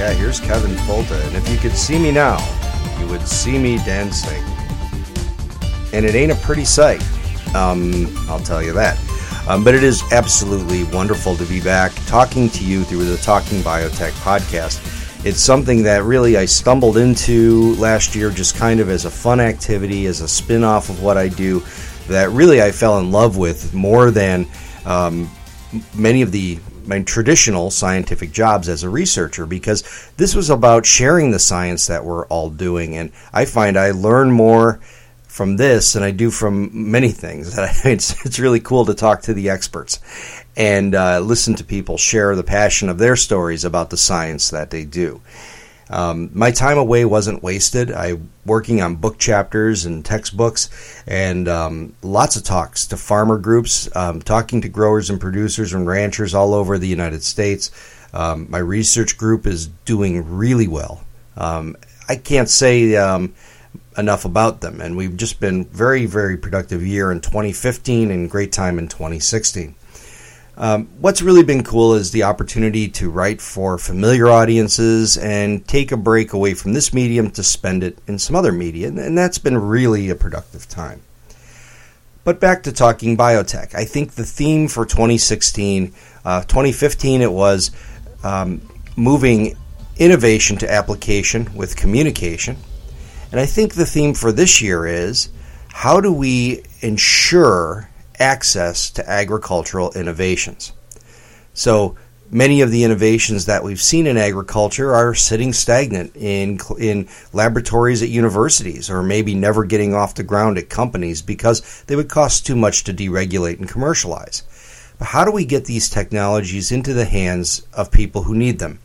Yeah, here's Kevin Folta, and if you could see me now, you would see me dancing. And it ain't a pretty sight. Um, I'll tell you that. Um, but it is absolutely wonderful to be back talking to you through the Talking Biotech podcast. It's something that really I stumbled into last year just kind of as a fun activity, as a spin off of what I do, that really I fell in love with more than um, many of the my traditional scientific jobs as a researcher because this was about sharing the science that we're all doing and I find I learn more from this than I do from many things. It's it's really cool to talk to the experts and uh, listen to people share the passion of their stories about the science that they do. Um, my time away wasn't wasted. I working on book chapters and textbooks, and um, lots of talks to farmer groups, um, talking to growers and producers and ranchers all over the United States. Um, my research group is doing really well. Um, I can't say um, enough about them. And we've just been very, very productive year in 2015 and great time in 2016. Um, what's really been cool is the opportunity to write for familiar audiences and take a break away from this medium to spend it in some other media, and that's been really a productive time. But back to talking biotech. I think the theme for 2016, uh, 2015, it was um, moving innovation to application with communication. And I think the theme for this year is how do we ensure access to agricultural innovations? So many of the innovations that we've seen in agriculture are sitting stagnant in in laboratories at universities or maybe never getting off the ground at companies because they would cost too much to deregulate and commercialize. But how do we get these technologies into the hands of people who need them?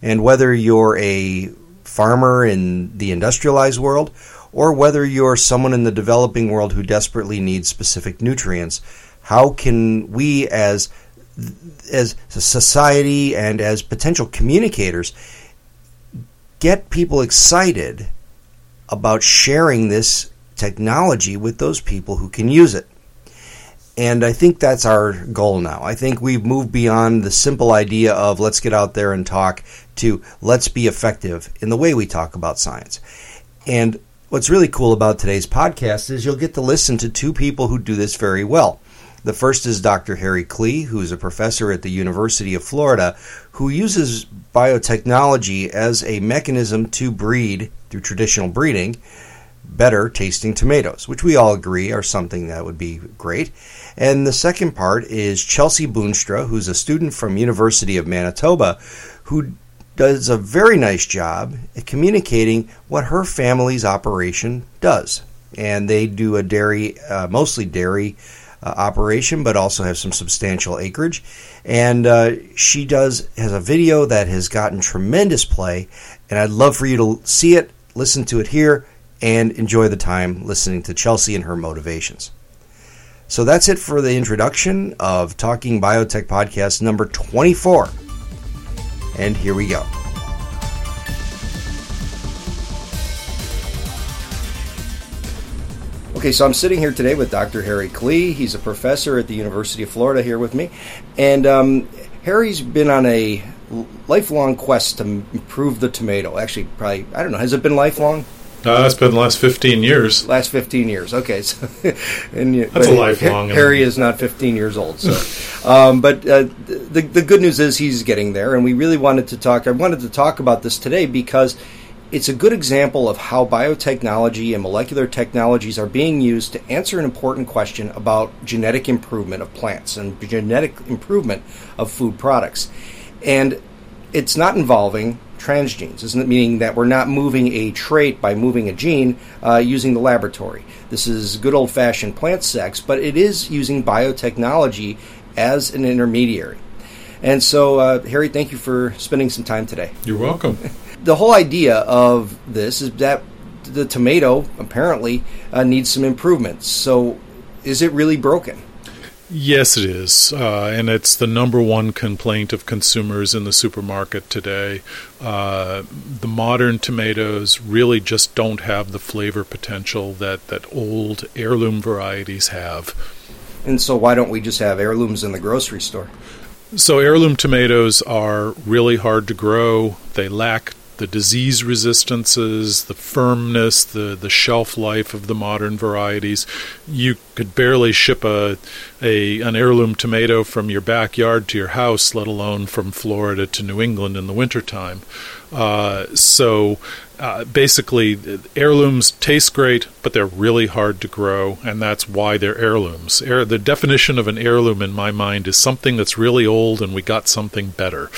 And whether you're a farmer in the industrialized world or whether you're someone in the developing world who desperately needs specific nutrients, how can we as as society and as potential communicators get people excited about sharing this technology with those people who can use it? And I think that's our goal now. I think we've moved beyond the simple idea of let's get out there and talk to let's be effective in the way we talk about science. And what's really cool about today's podcast is you'll get to listen to two people who do this very well. The first is Dr. Harry Klee, who's a professor at the University of Florida, who uses biotechnology as a mechanism to breed, through traditional breeding, better tasting tomatoes, which we all agree are something that would be great. And the second part is Chelsea Boonstra, who's a student from University of Manitoba, who does a very nice job at communicating what her family's operation does. And they do a dairy, uh, mostly dairy uh, operation, but also have some substantial acreage. And uh, she does has a video that has gotten tremendous play, and I'd love for you to see it, listen to it here, and enjoy the time listening to Chelsea and her motivations. So that's it for the introduction of Talking Biotech Podcast number 24. And here we go. Okay, so I'm sitting here today with Dr. Harry Klee. He's a professor at the University of Florida here with me. And um, Harry's been on a lifelong quest to improve the tomato. Actually, probably, I don't know, has it been lifelong? Uh, that's been the last 15 years. Last 15 years. Okay. So, and you, That's a lifelong. Harry is not 15 years old. So, um, but uh, the the good news is he's getting there, and we really wanted to talk. I wanted to talk about this today because it's a good example of how biotechnology and molecular technologies are being used to answer an important question about genetic improvement of plants and genetic improvement of food products. And it's not involving transgenes, isn't it? Meaning that we're not moving a trait by moving a gene uh, using the laboratory. This is good old fashioned plant sex, but it is using biotechnology as an intermediary. And so, uh, Harry, thank you for spending some time today. You're welcome. the whole idea of this is that the tomato apparently uh, needs some improvements. So, is it really broken? Yes, it is. Uh, and it's the number one complaint of consumers in the supermarket today. Uh, the modern tomatoes really just don't have the flavor potential that, that old heirloom varieties have. And so, why don't we just have heirlooms in the grocery store? So, heirloom tomatoes are really hard to grow. They lack the disease resistances, the firmness, the, the shelf life of the modern varieties. You could barely ship a, a an heirloom tomato from your backyard to your house, let alone from Florida to New England in the wintertime. Uh, so uh, basically, heirlooms taste great, but they're really hard to grow, and that's why they're heirlooms. Heir- the definition of an heirloom in my mind is something that's really old and we got something better.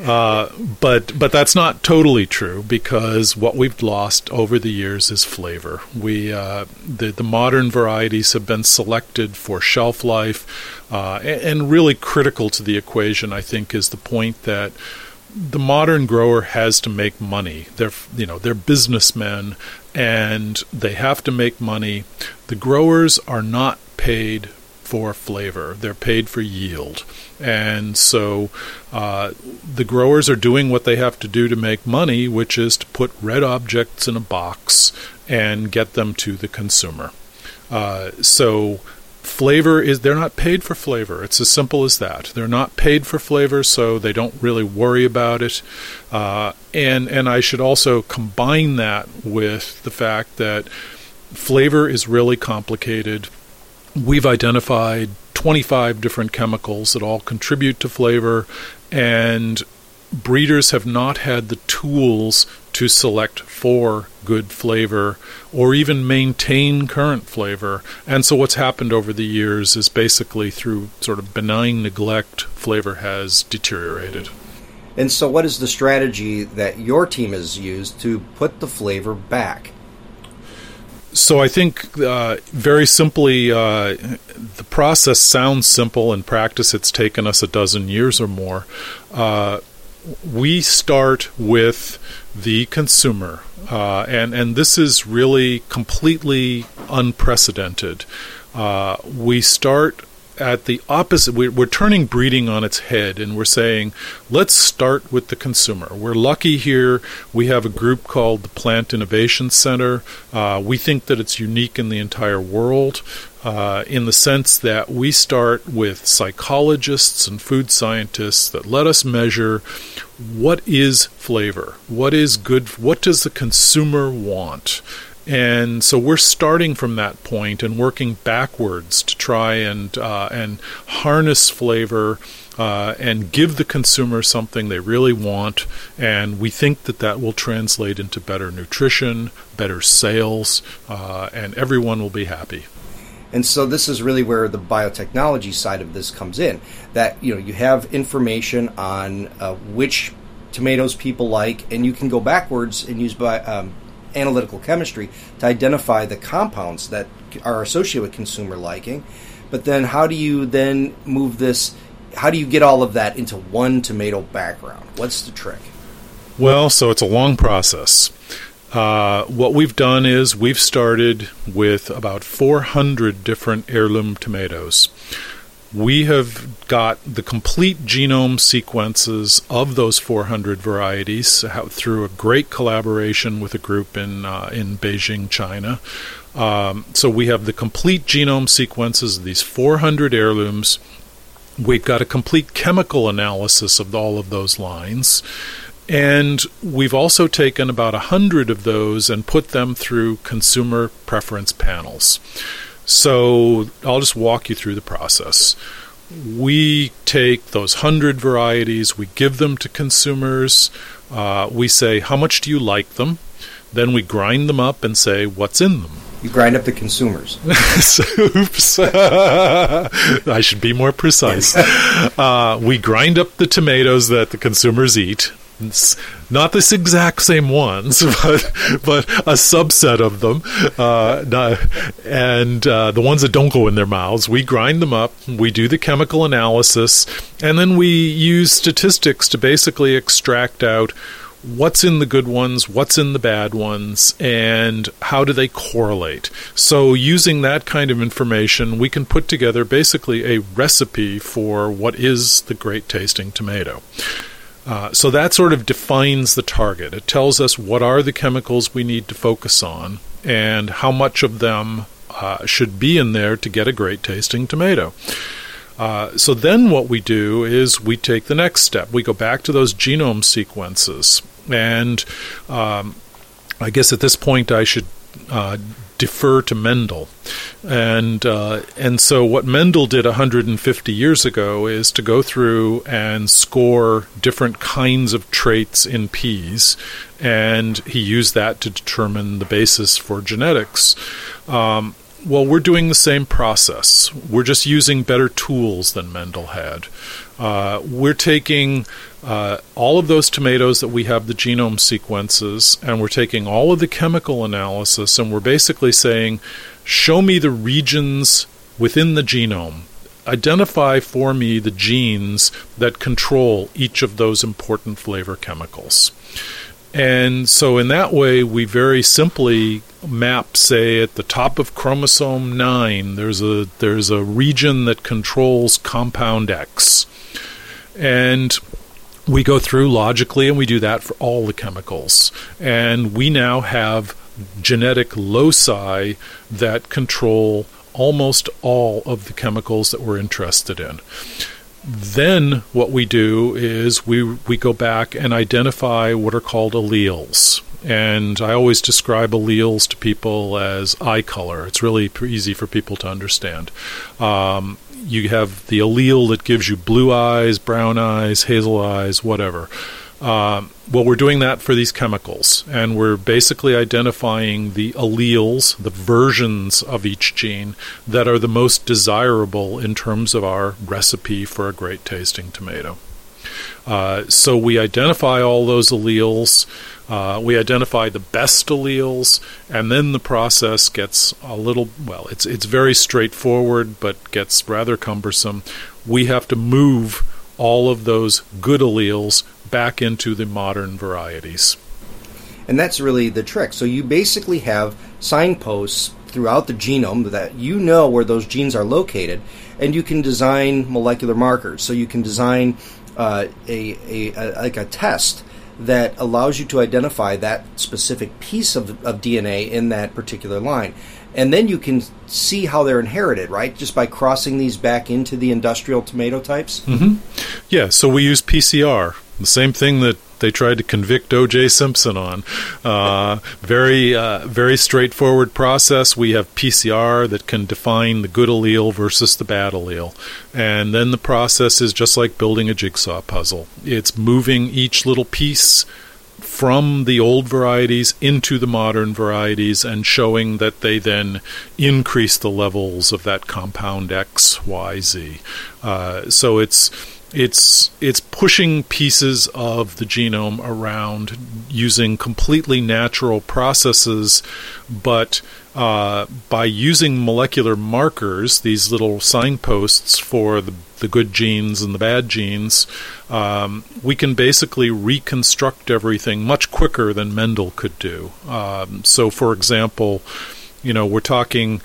Uh, but but that's not totally true because what we've lost over the years is flavor. We uh, the the modern varieties have been selected for shelf life, uh, and, and really critical to the equation, I think, is the point that the modern grower has to make money. They're you know they're businessmen and they have to make money. The growers are not paid for flavor; they're paid for yield. And so uh, the growers are doing what they have to do to make money, which is to put red objects in a box and get them to the consumer. Uh, so flavor is they're not paid for flavor. It's as simple as that. They're not paid for flavor so they don't really worry about it. Uh, and and i should also combine that with the fact that flavor is really complicated we've identified 25 different chemicals that all contribute to flavor, and breeders have not had the tools to select for good flavor or even maintain current flavor. And so, what's happened over the years is basically through sort of benign neglect, flavor has deteriorated. And so, what is the strategy that your team has used to put the flavor back? So I think uh, very simply, uh, the process sounds simple. In practice, it's taken us a dozen years or more. Uh, we start with the consumer, uh, and and this is really completely unprecedented. Uh, we start at the opposite. We're, we're, turning breeding on its head, and we're saying, let's start with the consumer. We're lucky here. We have a group called the Plant Innovation Center. Uh, we think that it's unique in the entire world. Uh, in the sense that we start with psychologists and food scientists that let us measure what is flavor, what is good, what does the consumer want, and so we're starting from that point and working backwards to try and uh, and harness flavor uh, and give the consumer something they really want. And we think that that will translate into better nutrition, better sales, uh, and everyone will be happy. And so this is really where the biotechnology side of this comes in. That you know you have information on uh, which tomatoes people like, and you can go backwards and use by um, analytical chemistry to identify the compounds that are associated with consumer liking. But then, how do you then move this? How do you get all of that into one tomato background? What's the trick? Well, so it's a long process. Uh, what we've done is we've started with about 400 different heirloom tomatoes we have got the complete genome sequences of those 400 varieties through a great collaboration with a group in uh, in Beijing, China. Um, so we have the complete genome sequences of these 400 heirlooms. We've got a complete chemical analysis of all of those lines. And we've also taken about a hundred of those and put them through consumer preference panels. So I'll just walk you through the process. We take those hundred varieties, we give them to consumers. Uh, we say, How much do you like them? Then we grind them up and say, What's in them? You grind up the consumers. Oops. I should be more precise. Uh, we grind up the tomatoes that the consumers eat. Not this exact same ones, but but a subset of them, uh, and uh, the ones that don't go in their mouths, we grind them up. We do the chemical analysis, and then we use statistics to basically extract out what's in the good ones, what's in the bad ones, and how do they correlate. So, using that kind of information, we can put together basically a recipe for what is the great tasting tomato. Uh, so that sort of defines the target. It tells us what are the chemicals we need to focus on and how much of them uh, should be in there to get a great tasting tomato. Uh, so then what we do is we take the next step. We go back to those genome sequences. And um, I guess at this point I should uh, defer to Mendel. And uh, and so what Mendel did 150 years ago is to go through and score different kinds of traits in peas, and he used that to determine the basis for genetics. Um, well, we're doing the same process. We're just using better tools than Mendel had. Uh, we're taking uh, all of those tomatoes that we have the genome sequences, and we're taking all of the chemical analysis, and we're basically saying, show me the regions within the genome. Identify for me the genes that control each of those important flavor chemicals. And so, in that way, we very simply map, say, at the top of chromosome 9, there's a, there's a region that controls compound X. And we go through logically, and we do that for all the chemicals. And we now have genetic loci that control almost all of the chemicals that we're interested in. Then what we do is we we go back and identify what are called alleles. And I always describe alleles to people as eye color. It's really easy for people to understand. Um, you have the allele that gives you blue eyes, brown eyes, hazel eyes, whatever. Um, well, we're doing that for these chemicals, and we're basically identifying the alleles, the versions of each gene that are the most desirable in terms of our recipe for a great tasting tomato. Uh, so we identify all those alleles. Uh, we identify the best alleles, and then the process gets a little well. It's it's very straightforward, but gets rather cumbersome. We have to move all of those good alleles back into the modern varieties. And that's really the trick. So you basically have signposts throughout the genome that you know where those genes are located, and you can design molecular markers. So you can design uh, a, a, a, like a test that allows you to identify that specific piece of, of DNA in that particular line. And then you can see how they're inherited, right? Just by crossing these back into the industrial tomato types? Mm-hmm. Yeah, so we use PCR, the same thing that they tried to convict O.J. Simpson on. Uh, very, uh, very straightforward process. We have PCR that can define the good allele versus the bad allele, and then the process is just like building a jigsaw puzzle. It's moving each little piece from the old varieties into the modern varieties and showing that they then increase the levels of that compound X, Y, Z. Uh, so it's it's it's pushing pieces of the genome around using completely natural processes, but uh, by using molecular markers, these little signposts for the, the good genes and the bad genes, um, we can basically reconstruct everything much quicker than Mendel could do. Um, so, for example, you know, we're talking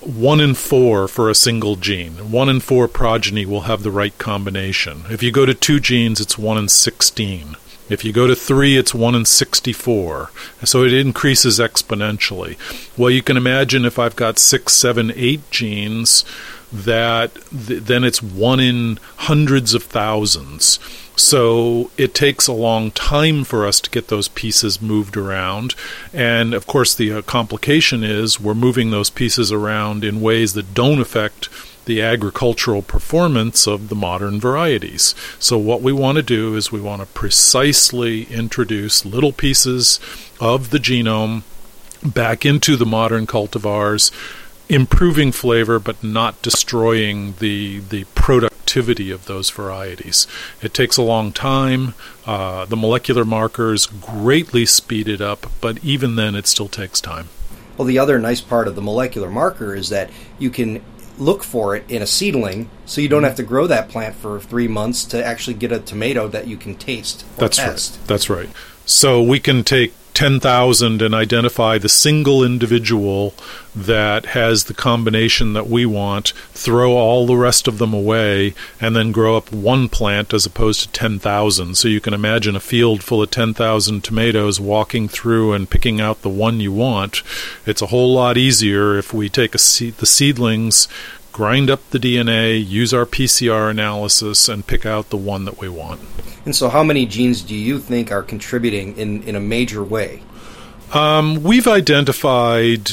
one in four for a single gene. One in four progeny will have the right combination. If you go to two genes, it's one in 16. If you go to three, it's one in 64. So it increases exponentially. Well, you can imagine if I've got six, seven, eight genes, that th- then it's one in hundreds of thousands. So it takes a long time for us to get those pieces moved around. And of course, the uh, complication is we're moving those pieces around in ways that don't affect the agricultural performance of the modern varieties. So, what we want to do is we want to precisely introduce little pieces of the genome back into the modern cultivars, improving flavor but not destroying the the productivity of those varieties. It takes a long time. Uh, the molecular markers greatly speed it up, but even then, it still takes time. Well, the other nice part of the molecular marker is that you can look for it in a seedling, so you don't have to grow that plant for three months to actually get a tomato that you can taste. That's test. right. That's right. So we can take 10,000 and identify the single individual that has the combination that we want, throw all the rest of them away, and then grow up one plant as opposed to 10,000. So you can imagine a field full of 10,000 tomatoes walking through and picking out the one you want. It's a whole lot easier if we take the seedlings, grind up the DNA, use our PCR analysis, and pick out the one that we want. And so, how many genes do you think are contributing in, in a major way? Um, we've identified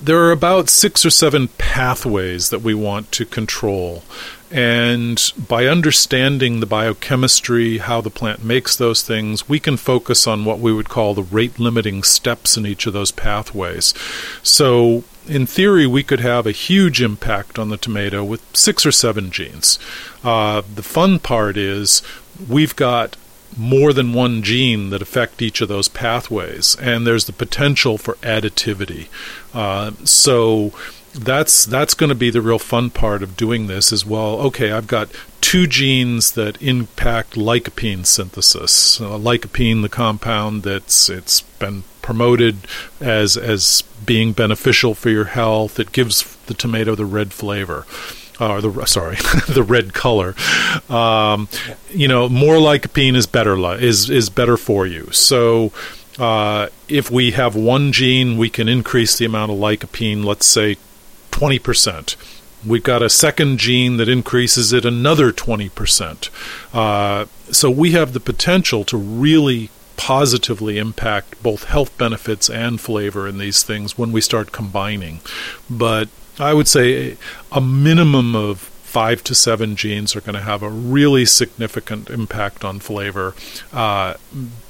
there are about six or seven pathways that we want to control. And by understanding the biochemistry, how the plant makes those things, we can focus on what we would call the rate limiting steps in each of those pathways. So, in theory, we could have a huge impact on the tomato with six or seven genes. Uh, the fun part is we've got more than one gene that affect each of those pathways, and there's the potential for additivity. Uh, so that's that's going to be the real fun part of doing this as well. Okay, I've got two genes that impact lycopene synthesis. Uh, lycopene, the compound that's it's been promoted as as being beneficial for your health. It gives the tomato the red flavor or the sorry, the red color. Um, you know, more lycopene is better is is better for you. So. Uh, if we have one gene, we can increase the amount of lycopene, let's say 20%. We've got a second gene that increases it another 20%. Uh, so we have the potential to really positively impact both health benefits and flavor in these things when we start combining. But I would say a minimum of five to seven genes are going to have a really significant impact on flavor. Uh,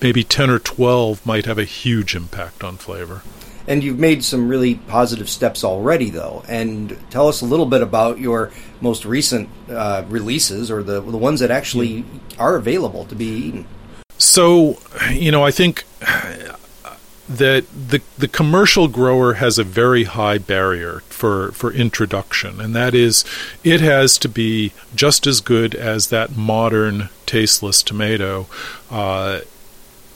maybe 10 or 12 might have a huge impact on flavor. And you've made some really positive steps already, though. And tell us a little bit about your most recent uh, releases or the, the ones that actually are available to be eaten. So, you know, I think that the the commercial grower has a very high barrier for for introduction, and that is it has to be just as good as that modern tasteless tomato. Uh,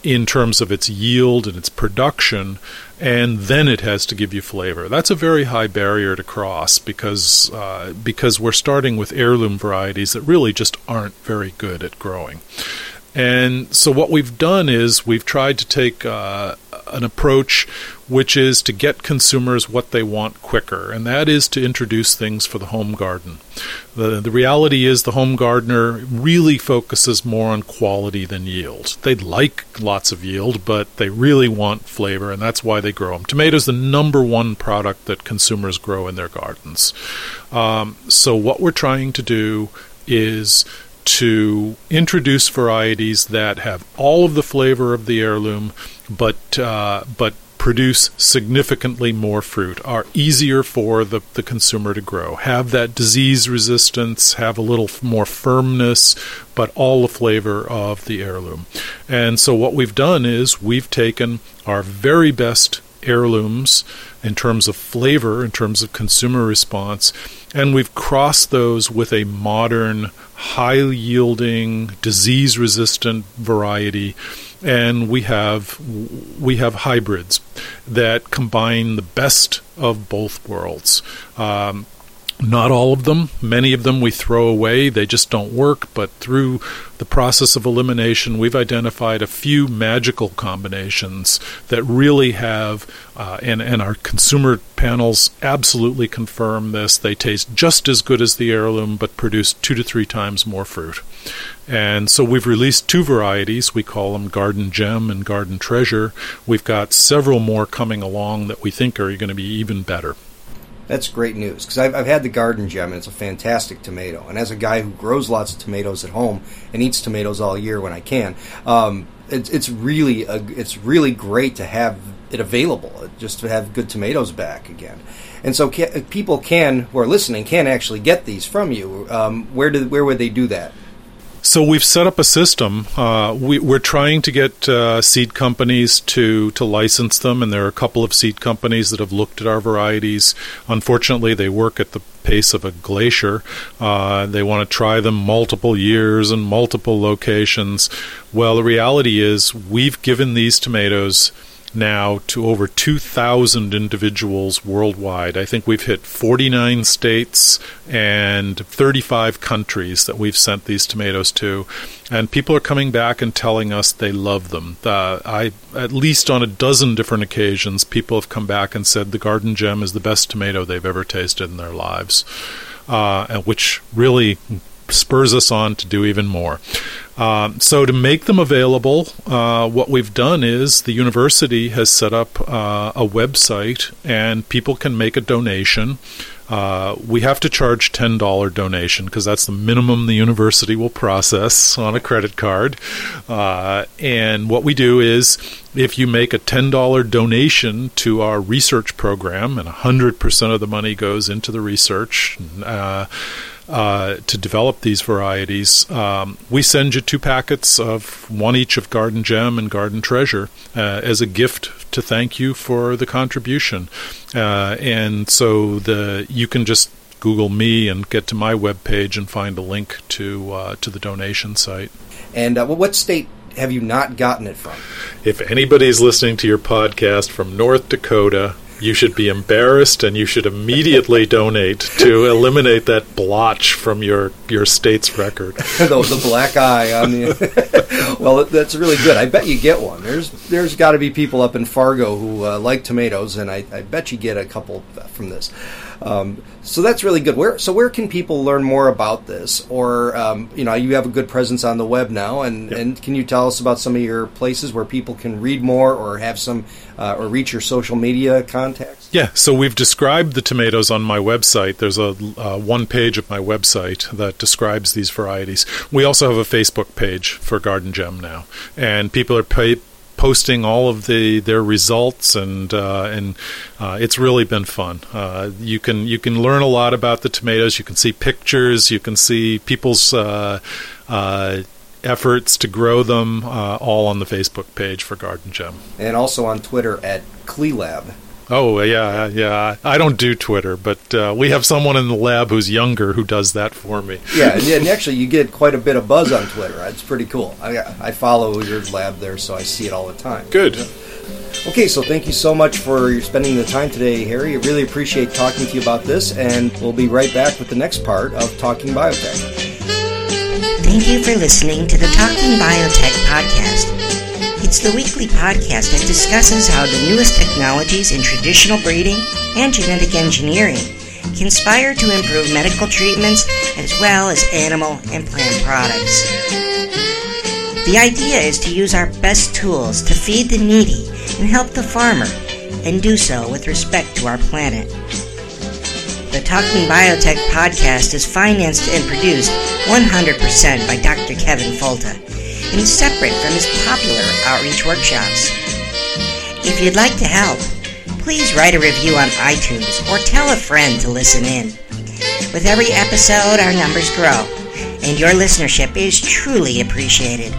in terms of its yield and its production, and then it has to give you flavor. That's a very high barrier to cross because uh, because we're starting with heirloom varieties that really just aren't very good at growing. And so what we've done is we've tried to take uh, an approach which is to get consumers what they want quicker, and that is to introduce things for the home garden. The, the reality is the home gardener really focuses more on quality than yield. They'd like lots of yield, but they really want flavor, and that's why they grow them. Tomatoes the number one product that consumers grow in their gardens. Um, so what we're trying to do is to introduce varieties that have all of the flavor of the heirloom, but uh, but produce significantly more fruit, are easier for the, the consumer to grow, have that disease resistance, have a little more firmness, but all the flavor of the heirloom. And so, what we've done is we've taken our very best heirlooms in terms of flavor, in terms of consumer response, and we've crossed those with a modern, high yielding, disease resistant variety. And we have we have hybrids that combine the best of both worlds. Um, Not all of them. Many of them we throw away. They just don't work. But through the process of elimination, we've identified a few magical combinations that really have, uh, and, and our consumer panels absolutely confirm this. They taste just as good as the heirloom, but produce two to three times more fruit. And so we've released two varieties. We call them Garden Gem and Garden Treasure. We've got several more coming along that we think are going to be even better. That's great news because I've, I've had the garden gem and it's a fantastic tomato. And as a guy who grows lots of tomatoes at home and eats tomatoes all year when I can, um, it's, it's really a, it's really great to have it available, just to have good tomatoes back again. And so people can who are listening can actually get these from you. Um, where do where would they do that? So we've set up a system. Uh, we, are trying to get uh, seed companies to to license them, and there are a couple of seed companies that have looked at our varieties. Unfortunately, they work at the pace of a glacier. Uh, they want to try them multiple years and multiple locations. Well, the reality is, we've given these tomatoes now to over 2,000 individuals worldwide. I think we've hit 49 states and 35 countries that we've sent these tomatoes to, and people are coming back and telling us they love them. Uh, I at least on a dozen different occasions, people have come back and said the Garden Gem is the best tomato they've ever tasted in their lives, uh, which really spurs us on to do even more. Um, so, to make them available, uh, what we've done is the university has set up uh, a website and people can make a donation. Uh, we have to charge $10 donation because that's the minimum the university will process on a credit card. Uh, and what we do is if you make a $10 donation to our research program, and 100% of the money goes into the research, uh, to develop these varieties, um, we send you two packets of one each of Garden Gem and Garden Treasure uh, as a gift to thank you for the contribution. Uh, and so the you can just Google me and get to my webpage and find a link to uh, to the donation site. And uh, what state have you not gotten it from? If anybody's listening to your podcast from North Dakota, you should be embarrassed and you should immediately donate to eliminate that blotch from your, your state's record. the, the, black eye on the. well, that's really good. I bet you get one. There's there's got to be people up in Fargo who uh, like tomatoes, and I, I bet you get a couple from this. Um, so that's really good. Where so where can people learn more about this? Or um, you know, you have a good presence on the web now, and yep. and can you tell us about some of your places where people can read more or have some uh, or reach your social media contacts? Yeah, so we've described the tomatoes on my website. There's a uh, one page of my website that describes these varieties. We also have a Facebook page for Garden Gem now, and people are pay- posting all of the their results, and uh, and uh, it's really been fun. Uh, you can you can learn a lot about the tomatoes. You can see pictures. You can see people's uh, uh, efforts to grow them, all on the Facebook page for Garden Gem, and also on Twitter at KleeLab. Oh yeah, yeah. I don't do Twitter, but uh, we have someone in the lab who's younger who does that for me. Yeah, and, and, actually, you get quite a bit of buzz on Twitter. It's pretty cool. I, I follow your lab there, so I see it all the time. Good. Okay, so thank you so much for spending the time today, Harry. I really appreciate talking to you about this, and we'll be right back with the next part of Talking Biotech. Thank you for listening to the Talking Biotech podcast. It's the weekly podcast that discusses how the newest technologies in traditional breeding and genetic engineering conspire to improve medical treatments as well as animal and plant products. The idea is to use our best tools to feed the needy and help the farmer, and do so with respect to our planet. The Talking Biotech podcast is financed and produced 100% by Dr. Kevin Folta and separate from his popular outreach workshops. If you'd like to help, please write a review on iTunes or tell a friend to listen in. With every episode, our numbers grow, and your listenership is truly appreciated,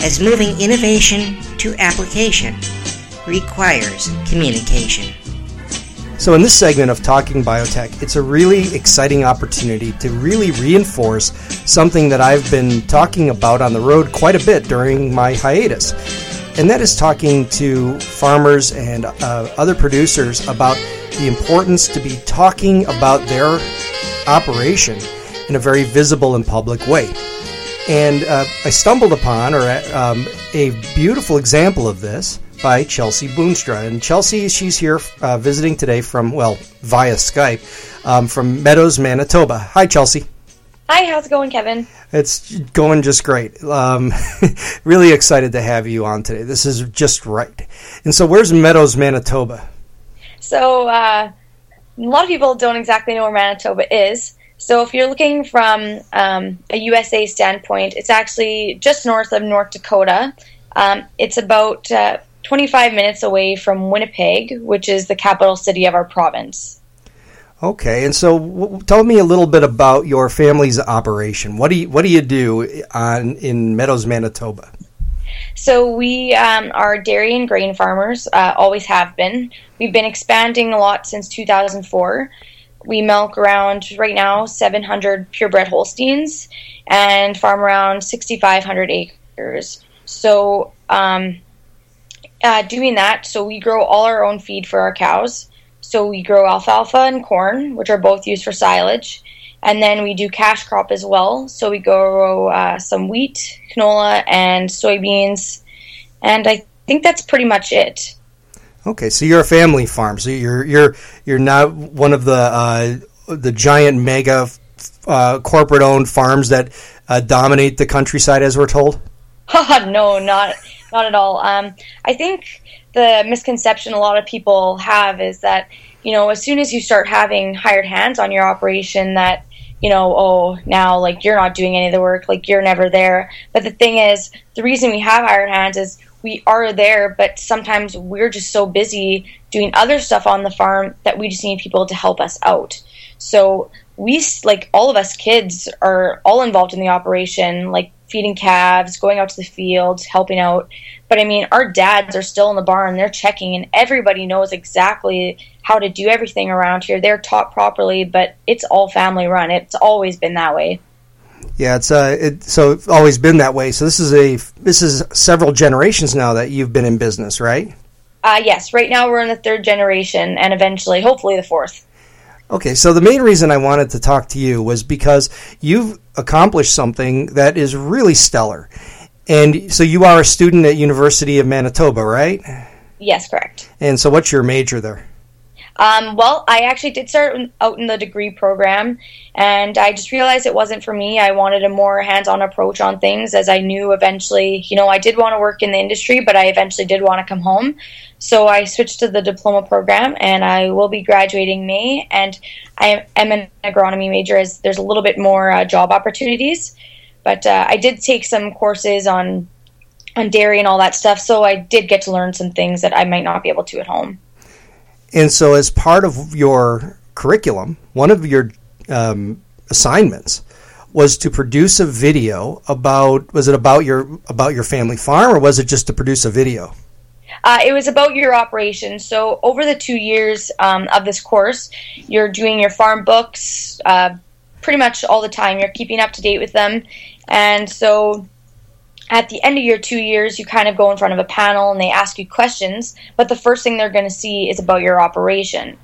as moving innovation to application requires communication. So, in this segment of Talking Biotech, it's a really exciting opportunity to really reinforce something that I've been talking about on the road quite a bit during my hiatus. And that is talking to farmers and uh, other producers about the importance to be talking about their operation in a very visible and public way. And uh, I stumbled upon or um, a beautiful example of this by Chelsea Boonstra. And Chelsea, she's here uh, visiting today from, well, via Skype um, from Meadows, Manitoba. Hi, Chelsea. Hi, how's it going, Kevin? It's going just great. Um, really excited to have you on today. This is just right. And so, where's Meadows, Manitoba? So, uh, a lot of people don't exactly know where Manitoba is. So, if you're looking from um, a USA standpoint, it's actually just north of North Dakota. Um, it's about uh, 25 minutes away from Winnipeg, which is the capital city of our province. Okay, and so w- tell me a little bit about your family's operation. What do you what do you do on in Meadows, Manitoba? So we um, are dairy and grain farmers. Uh, always have been. We've been expanding a lot since 2004. We milk around right now 700 purebred Holsteins and farm around 6,500 acres. So um, uh, doing that, so we grow all our own feed for our cows. So we grow alfalfa and corn, which are both used for silage. And then we do cash crop as well. So we grow uh, some wheat, canola, and soybeans. And I think that's pretty much it. Okay, so you're a family farm. So you're you're you're not one of the uh, the giant mega uh, corporate owned farms that uh, dominate the countryside, as we're told. no, not not at all. Um, I think the misconception a lot of people have is that you know as soon as you start having hired hands on your operation that you know oh now like you're not doing any of the work like you're never there but the thing is the reason we have hired hands is we are there but sometimes we're just so busy doing other stuff on the farm that we just need people to help us out so we like all of us kids are all involved in the operation like feeding calves, going out to the fields, helping out. But I mean, our dads are still in the barn, they're checking, and everybody knows exactly how to do everything around here. They're taught properly, but it's all family run. It's always been that way. Yeah, it's uh, it, so it's always been that way. So this is a this is several generations now that you've been in business, right? Uh, yes. Right now we're in the third generation, and eventually, hopefully, the fourth. Okay, so the main reason I wanted to talk to you was because you've accomplished something that is really stellar. And so you are a student at University of Manitoba, right? Yes, correct. And so what's your major there? Um, well, I actually did start out in the degree program, and I just realized it wasn't for me. I wanted a more hands on approach on things, as I knew eventually, you know, I did want to work in the industry, but I eventually did want to come home. So I switched to the diploma program, and I will be graduating May. And I am an agronomy major, as there's a little bit more uh, job opportunities. But uh, I did take some courses on on dairy and all that stuff, so I did get to learn some things that I might not be able to at home. And so, as part of your curriculum, one of your um, assignments was to produce a video about. Was it about your about your family farm, or was it just to produce a video? Uh, it was about your operation. So over the two years um, of this course, you're doing your farm books uh, pretty much all the time. You're keeping up to date with them, and so at the end of your two years, you kind of go in front of a panel and they ask you questions, but the first thing they're going to see is about your operation.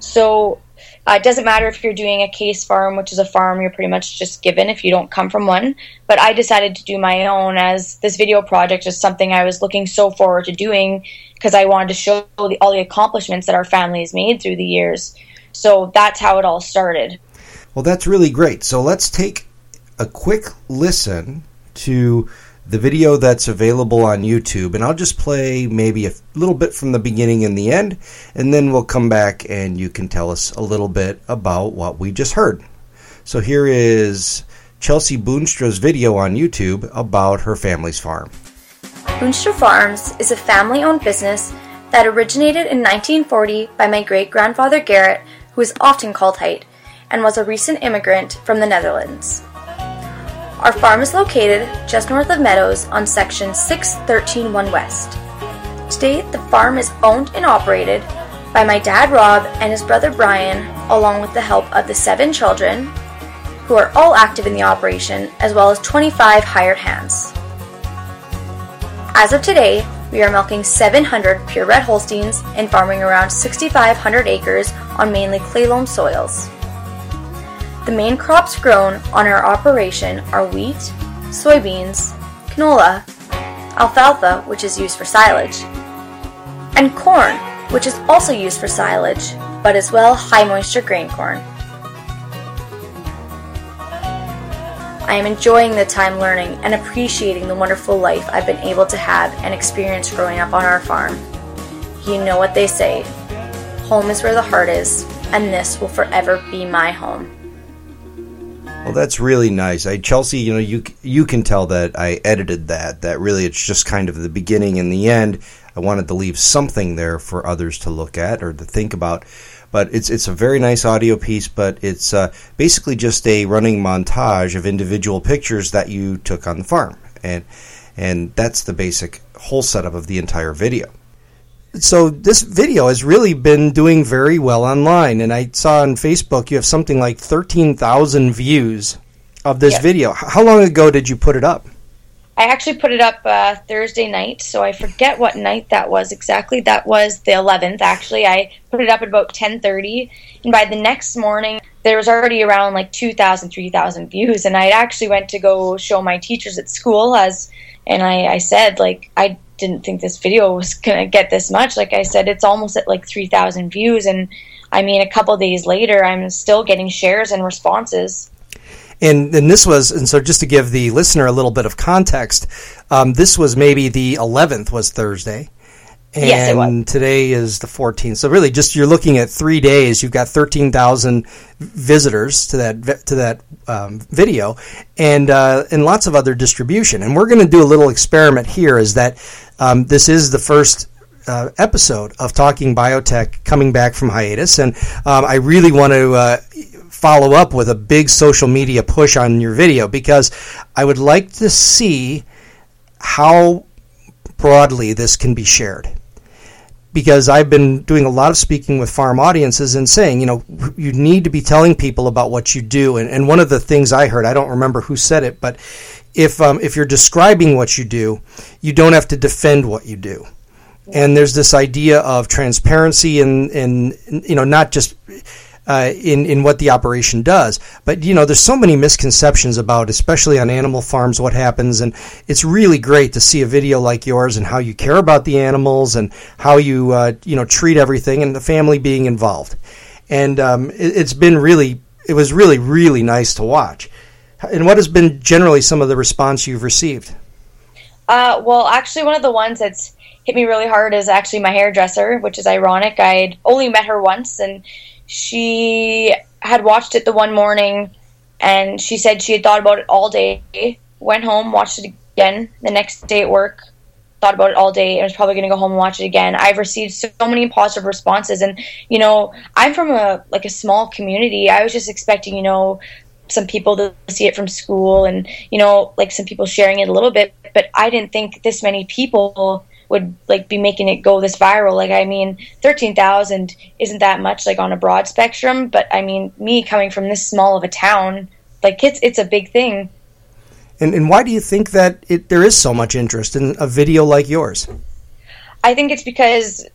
So uh, it doesn't matter if you're doing a case farm, which is a farm you're pretty much just given if you don't come from one. But I decided to do my own as this video project is something I was looking so forward to doing because I wanted to show the, all the accomplishments that our family has made through the years. So that's how it all started. Well, that's really great. So let's take a quick listen to the video that's available on YouTube, and I'll just play maybe a little bit from the beginning and the end, and then we'll come back and you can tell us a little bit about what we just heard. So here is Chelsea Boonstra's video on YouTube about her family's farm. Boonstra Farms is a family owned business that originated in 1940 by my great grandfather Garrett, who is often called Height, and was a recent immigrant from the Netherlands. Our farm is located just north of Meadows on section 6131 West. Today, the farm is owned and operated by my dad Rob and his brother Brian, along with the help of the seven children, who are all active in the operation, as well as 25 hired hands. As of today, we are milking 700 purebred Holsteins and farming around 6,500 acres on mainly clay loam soils. The main crops grown on our operation are wheat, soybeans, canola, alfalfa, which is used for silage, and corn, which is also used for silage, but as well high moisture grain corn. I am enjoying the time learning and appreciating the wonderful life I've been able to have and experience growing up on our farm. You know what they say home is where the heart is, and this will forever be my home. Well, that's really nice. I Chelsea, you know, you you can tell that I edited that. That really, it's just kind of the beginning and the end. I wanted to leave something there for others to look at or to think about. But it's it's a very nice audio piece. But it's uh, basically just a running montage of individual pictures that you took on the farm, and and that's the basic whole setup of the entire video so this video has really been doing very well online and i saw on facebook you have something like 13000 views of this video how long ago did you put it up I actually put it up uh, Thursday night, so I forget what night that was exactly. That was the 11th. Actually, I put it up at about 10:30, and by the next morning, there was already around like 2,000, 3,000 views. And I actually went to go show my teachers at school as, and I, I said like I didn't think this video was gonna get this much. Like I said, it's almost at like 3,000 views, and I mean, a couple days later, I'm still getting shares and responses. And, and this was, and so just to give the listener a little bit of context, um, this was maybe the 11th was Thursday. And yes, today is the 14th. So really, just you're looking at three days. You've got 13,000 visitors to that to that um, video, and uh, and lots of other distribution. And we're going to do a little experiment here. Is that um, this is the first uh, episode of Talking Biotech coming back from hiatus, and um, I really want to uh, follow up with a big social media push on your video because I would like to see how broadly this can be shared. Because I've been doing a lot of speaking with farm audiences and saying, you know, you need to be telling people about what you do. And, and one of the things I heard, I don't remember who said it, but if um, if you're describing what you do, you don't have to defend what you do. And there's this idea of transparency and and you know not just uh, in in what the operation does. But you know, there's so many misconceptions about, especially on animal farms, what happens, and it's really great to see a video like yours and how you care about the animals and how you uh, you know treat everything and the family being involved. And um, it, it's been really, it was really really nice to watch. And what has been generally some of the response you've received? Uh, well, actually, one of the ones that's hit me really hard is actually my hairdresser, which is ironic. I'd only met her once, and she had watched it the one morning and she said she had thought about it all day, went home, watched it again the next day at work, thought about it all day and was probably going to go home and watch it again. I've received so many positive responses and you know, I'm from a like a small community. I was just expecting, you know, some people to see it from school and you know, like some people sharing it a little bit, but I didn't think this many people would like be making it go this viral. Like I mean, thirteen thousand isn't that much like on a broad spectrum, but I mean, me coming from this small of a town, like it's it's a big thing. And and why do you think that it, there is so much interest in a video like yours? I think it's because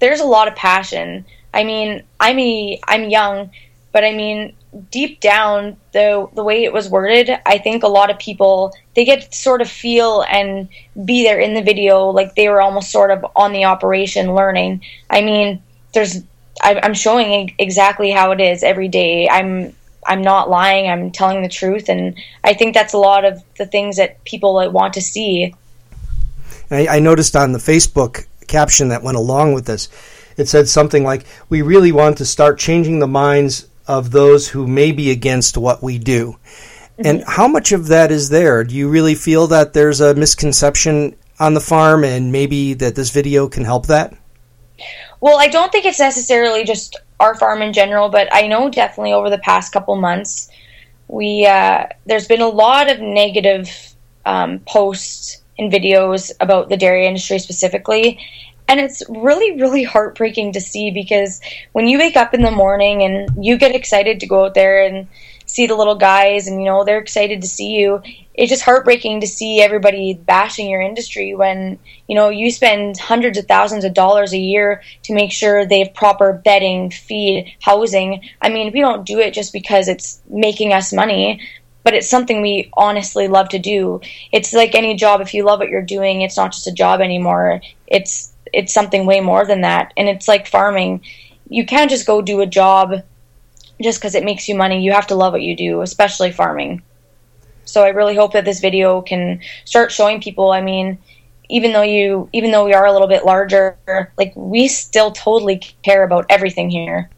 there's a lot of passion. I mean, I'm a, I'm young, but I mean, deep down the the way it was worded i think a lot of people they get sort of feel and be there in the video like they were almost sort of on the operation learning. I mean there's i'm showing exactly how it is every day. I'm i'm not lying. I'm telling the truth. And i think that's a lot of the things that people want to see. I, I noticed on the facebook caption that went along with this it said something like we really want to start changing the minds of those who may be against what we do. Mm-hmm. And how much of that is there? Do you really feel that there's a misconception on the farm and maybe that this video can help that? Well, I don't think it's necessarily just our farm in general, but I know definitely over the past couple months, we uh, there's been a lot of negative um, posts and videos about the dairy industry specifically, and it's really really heartbreaking to see because when you wake up in the morning and you get excited to go out there and see the little guys and you know they're excited to see you it's just heartbreaking to see everybody bashing your industry when you know you spend hundreds of thousands of dollars a year to make sure they have proper bedding feed housing. I mean we don't do it just because it's making us money but it's something we honestly love to do. It's like any job if you love what you're doing it's not just a job anymore. It's it's something way more than that. And it's like farming. You can't just go do a job just because it makes you money. You have to love what you do, especially farming. So I really hope that this video can start showing people. I mean, even though you, even though we are a little bit larger, like we still totally care about everything here.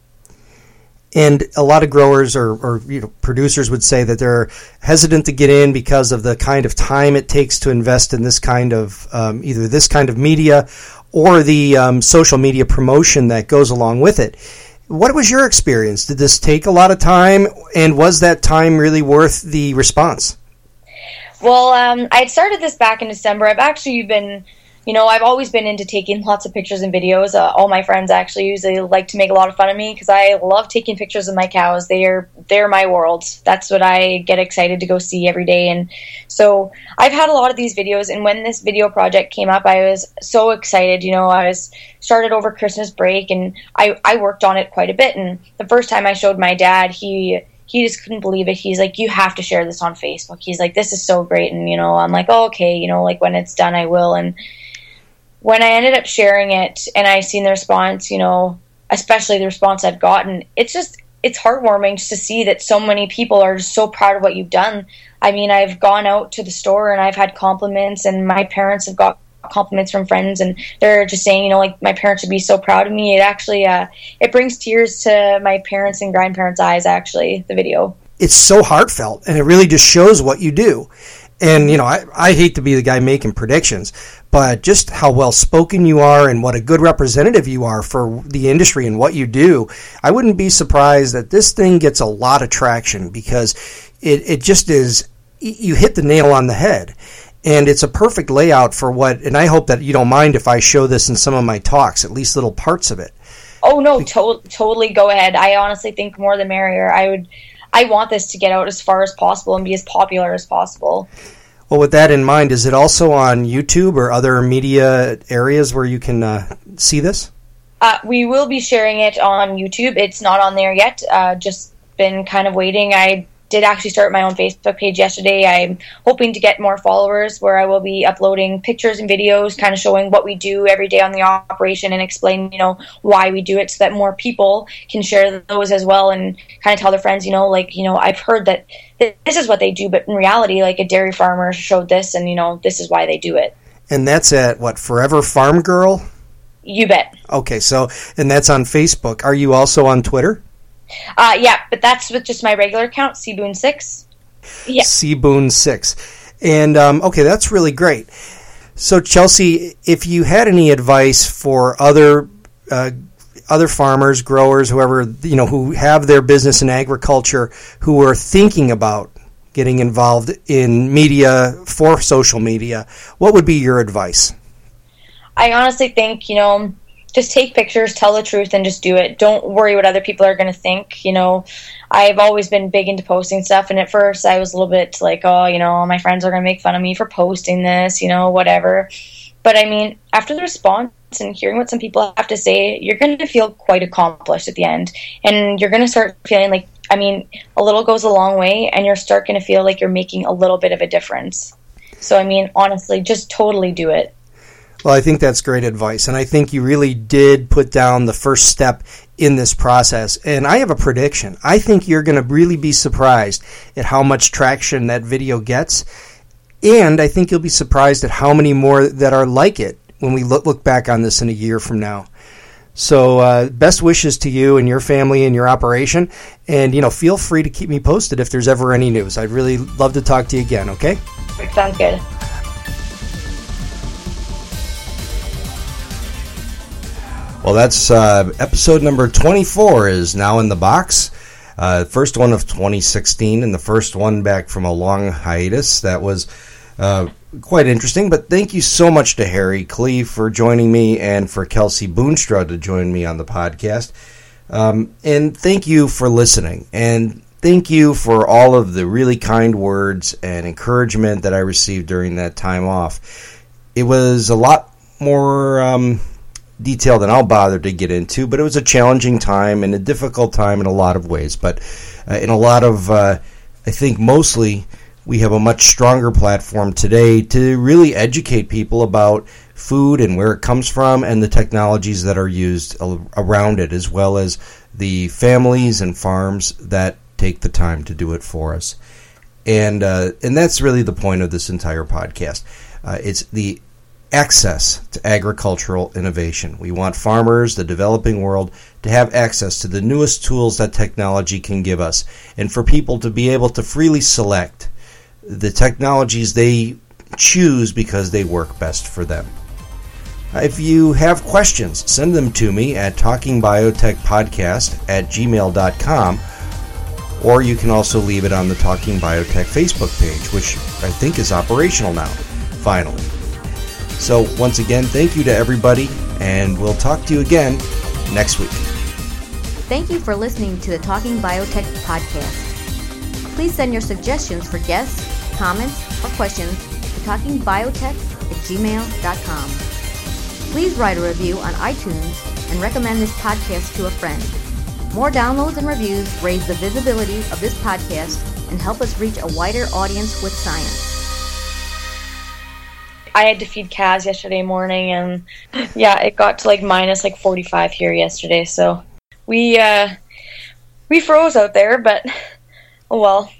And a lot of growers or, or you know, producers would say that they're hesitant to get in because of the kind of time it takes to invest in this kind of um, either this kind of media or the um, social media promotion that goes along with it. What was your experience? Did this take a lot of time, and was that time really worth the response? Well, um, I started this back in December. I've actually been you know, I've always been into taking lots of pictures and videos. Uh, all my friends actually usually like to make a lot of fun of me because I love taking pictures of my cows. They're they're my world. That's what I get excited to go see every day. And so I've had a lot of these videos. And when this video project came up, I was so excited. You know, I was started over Christmas break, and I I worked on it quite a bit. And the first time I showed my dad, he he just couldn't believe it. He's like, you have to share this on Facebook. He's like, this is so great. And, you know, I'm like, oh, okay, you know, like when it's done, I will. And when I ended up sharing it and I seen the response, you know, especially the response I've gotten, it's just it's heartwarming just to see that so many people are just so proud of what you've done. I mean, I've gone out to the store and I've had compliments, and my parents have got compliments from friends, and they're just saying, you know, like my parents would be so proud of me. It actually, uh, it brings tears to my parents and grandparents' eyes. Actually, the video. It's so heartfelt, and it really just shows what you do. And you know, I, I hate to be the guy making predictions, but just how well spoken you are and what a good representative you are for the industry and what you do, I wouldn't be surprised that this thing gets a lot of traction because it, it just is you hit the nail on the head. And it's a perfect layout for what, and I hope that you don't mind if I show this in some of my talks, at least little parts of it. Oh no, to- totally go ahead. I honestly think more the merrier. I would I want this to get out as far as possible and be as popular as possible. Well, with that in mind, is it also on YouTube or other media areas where you can uh, see this? Uh, we will be sharing it on YouTube. It's not on there yet. Uh, just been kind of waiting. I did actually start my own Facebook page yesterday. I'm hoping to get more followers where I will be uploading pictures and videos, kind of showing what we do every day on the operation and explain, you know, why we do it so that more people can share those as well and kind of tell their friends, you know, like, you know, I've heard that this is what they do, but in reality, like a dairy farmer showed this and, you know, this is why they do it. And that's at what, Forever Farm Girl? You bet. Okay, so, and that's on Facebook. Are you also on Twitter? Uh, yeah, but that's with just my regular account, Seaboon6. Yeah. Seaboon6. And, um, okay, that's really great. So, Chelsea, if you had any advice for other uh, other farmers, growers, whoever you know who have their business in agriculture, who are thinking about getting involved in media for social media, what would be your advice? I honestly think you know just take pictures, tell the truth, and just do it. Don't worry what other people are going to think. You know, I've always been big into posting stuff, and at first I was a little bit like, oh, you know, my friends are going to make fun of me for posting this, you know, whatever. But I mean, after the response and hearing what some people have to say, you're going to feel quite accomplished at the end, and you're going to start feeling like, I mean, a little goes a long way, and you're start going to feel like you're making a little bit of a difference. So I mean, honestly, just totally do it. Well, I think that's great advice. And I think you really did put down the first step in this process. And I have a prediction. I think you're going to really be surprised at how much traction that video gets. And I think you'll be surprised at how many more that are like it when we look, back on this in a year from now. So, uh, best wishes to you and your family and your operation. And, you know, feel free to keep me posted if there's ever any news. I'd really love to talk to you again, okay? Sounds good. Well, that's uh, episode number 24 is now in the box. Uh, first one of 2016 and the first one back from a long hiatus. That was uh, quite interesting. But thank you so much to Harry Klee for joining me and for Kelsey Boonstra to join me on the podcast. Um, and thank you for listening. And thank you for all of the really kind words and encouragement that I received during that time off. It was a lot more um, detail than I'll bother to get into, but it was a challenging time and a difficult time in a lot of ways. But uh, in a lot of, uh, I think mostly, we have a much stronger platform today to really educate people about food and where it comes from and the technologies that are used around it, as well as the families and farms that take the time to do it for us. And uh, and that's really the point of this entire podcast. Uh, it's the access to agricultural innovation. We want farmers, the developing world, to have access to the newest tools that technology can give us, and for people to be able to freely select the technologies they choose because they work best for them. If you have questions, send them to me at talkingbiotechpodcast at gmail.com, or you can also leave it on the Talking Biotech Facebook page, which I think is operational now, finally. So, once again, thank you to everybody, and we'll talk to you again next week. Thank you for listening to the Talking Biotech podcast. Please send your suggestions for guests, comments, or questions to talkingbiotech at gmail.com. Please write a review on iTunes and recommend this podcast to a friend. More downloads and reviews raise the visibility of this podcast and help us reach a wider audience with science. I had to feed calves yesterday morning, and yeah, it got to like minus like 45 here yesterday. So we uh, we froze out there, but oh well.